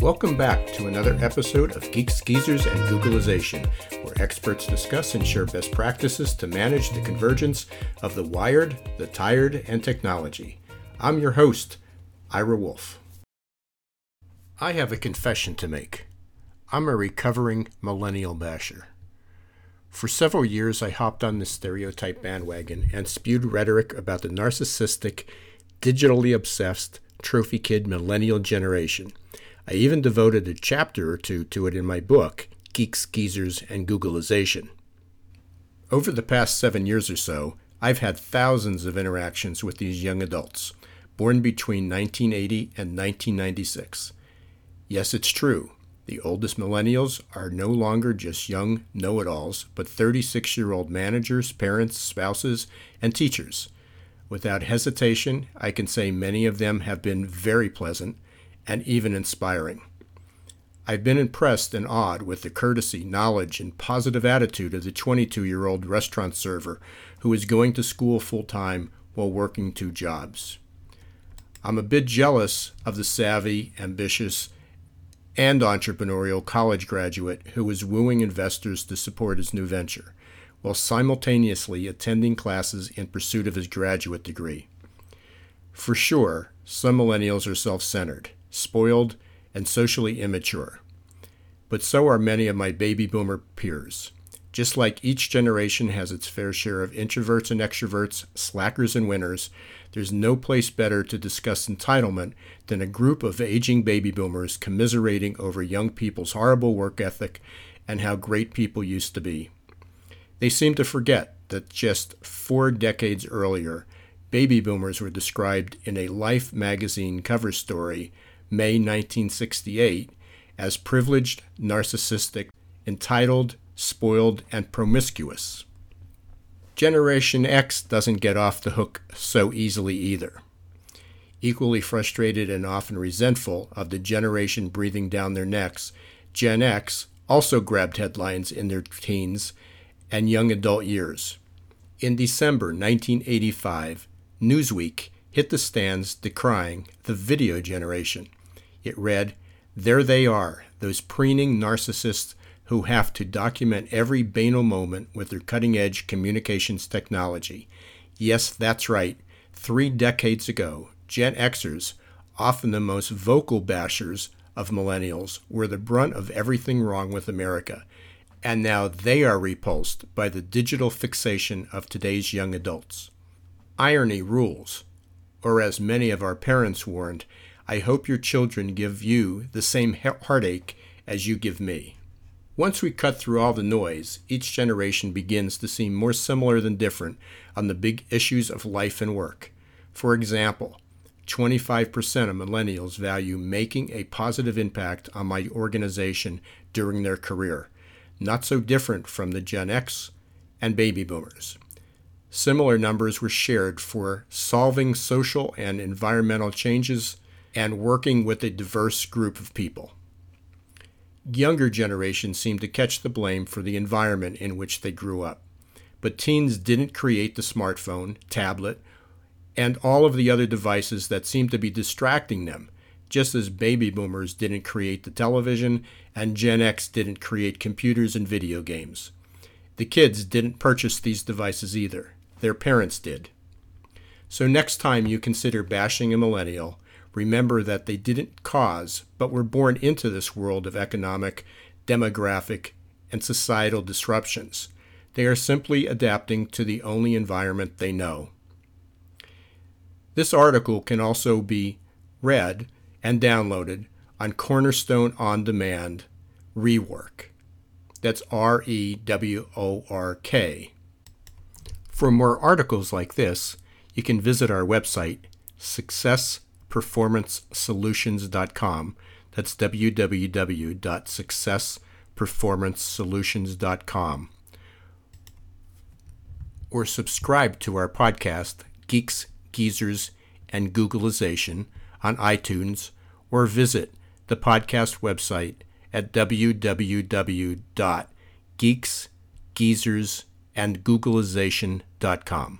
Welcome back to another episode of Geeks Geezers and Googlization, where experts discuss and share best practices to manage the convergence of the wired, the tired, and technology. I'm your host, Ira Wolf. I have a confession to make. I'm a recovering millennial basher. For several years, I hopped on the stereotype bandwagon and spewed rhetoric about the narcissistic, digitally obsessed, trophy kid millennial generation. I even devoted a chapter or two to it in my book, Geeks, Geezers, and Googlization. Over the past seven years or so, I've had thousands of interactions with these young adults, born between 1980 and 1996. Yes, it's true. The oldest millennials are no longer just young know it alls, but 36 year old managers, parents, spouses, and teachers. Without hesitation, I can say many of them have been very pleasant and even inspiring. I've been impressed and awed with the courtesy, knowledge, and positive attitude of the 22 year old restaurant server who is going to school full time while working two jobs. I'm a bit jealous of the savvy, ambitious, and entrepreneurial college graduate who is wooing investors to support his new venture, while simultaneously attending classes in pursuit of his graduate degree. For sure, some millennials are self centered, spoiled, and socially immature. But so are many of my baby boomer peers. Just like each generation has its fair share of introverts and extroverts, slackers and winners, there's no place better to discuss entitlement than a group of aging baby boomers commiserating over young people's horrible work ethic and how great people used to be. They seem to forget that just four decades earlier, baby boomers were described in a Life magazine cover story, May 1968, as privileged, narcissistic, entitled, spoiled, and promiscuous. Generation X doesn't get off the hook so easily either. Equally frustrated and often resentful of the generation breathing down their necks, Gen X also grabbed headlines in their teens and young adult years. In December 1985, Newsweek hit the stands decrying the video generation. It read, There they are, those preening narcissists who have to document every banal moment with their cutting edge communications technology. Yes, that's right. Three decades ago, Gen Xers, often the most vocal bashers of millennials, were the brunt of everything wrong with America. And now they are repulsed by the digital fixation of today's young adults. Irony rules. Or, as many of our parents warned, I hope your children give you the same heartache as you give me. Once we cut through all the noise, each generation begins to seem more similar than different on the big issues of life and work. For example, 25% of millennials value making a positive impact on my organization during their career, not so different from the Gen X and baby boomers. Similar numbers were shared for solving social and environmental changes and working with a diverse group of people younger generations seem to catch the blame for the environment in which they grew up. But teens didn't create the smartphone, tablet, and all of the other devices that seem to be distracting them, just as baby boomers didn't create the television and Gen X didn't create computers and video games. The kids didn't purchase these devices either, their parents did. So, next time you consider bashing a millennial, remember that they didn't cause, but were born into this world of economic, demographic, and societal disruptions. They are simply adapting to the only environment they know. This article can also be read and downloaded on Cornerstone On Demand Rework. That's R E W O R K. For more articles like this, you can visit our website, Success performancesolutions.com. That's www.successperformancesolutions.com. Or subscribe to our podcast, Geeks, Geezers, and Googlization on iTunes, or visit the podcast website at www.geeksgeezersandgooglization.com.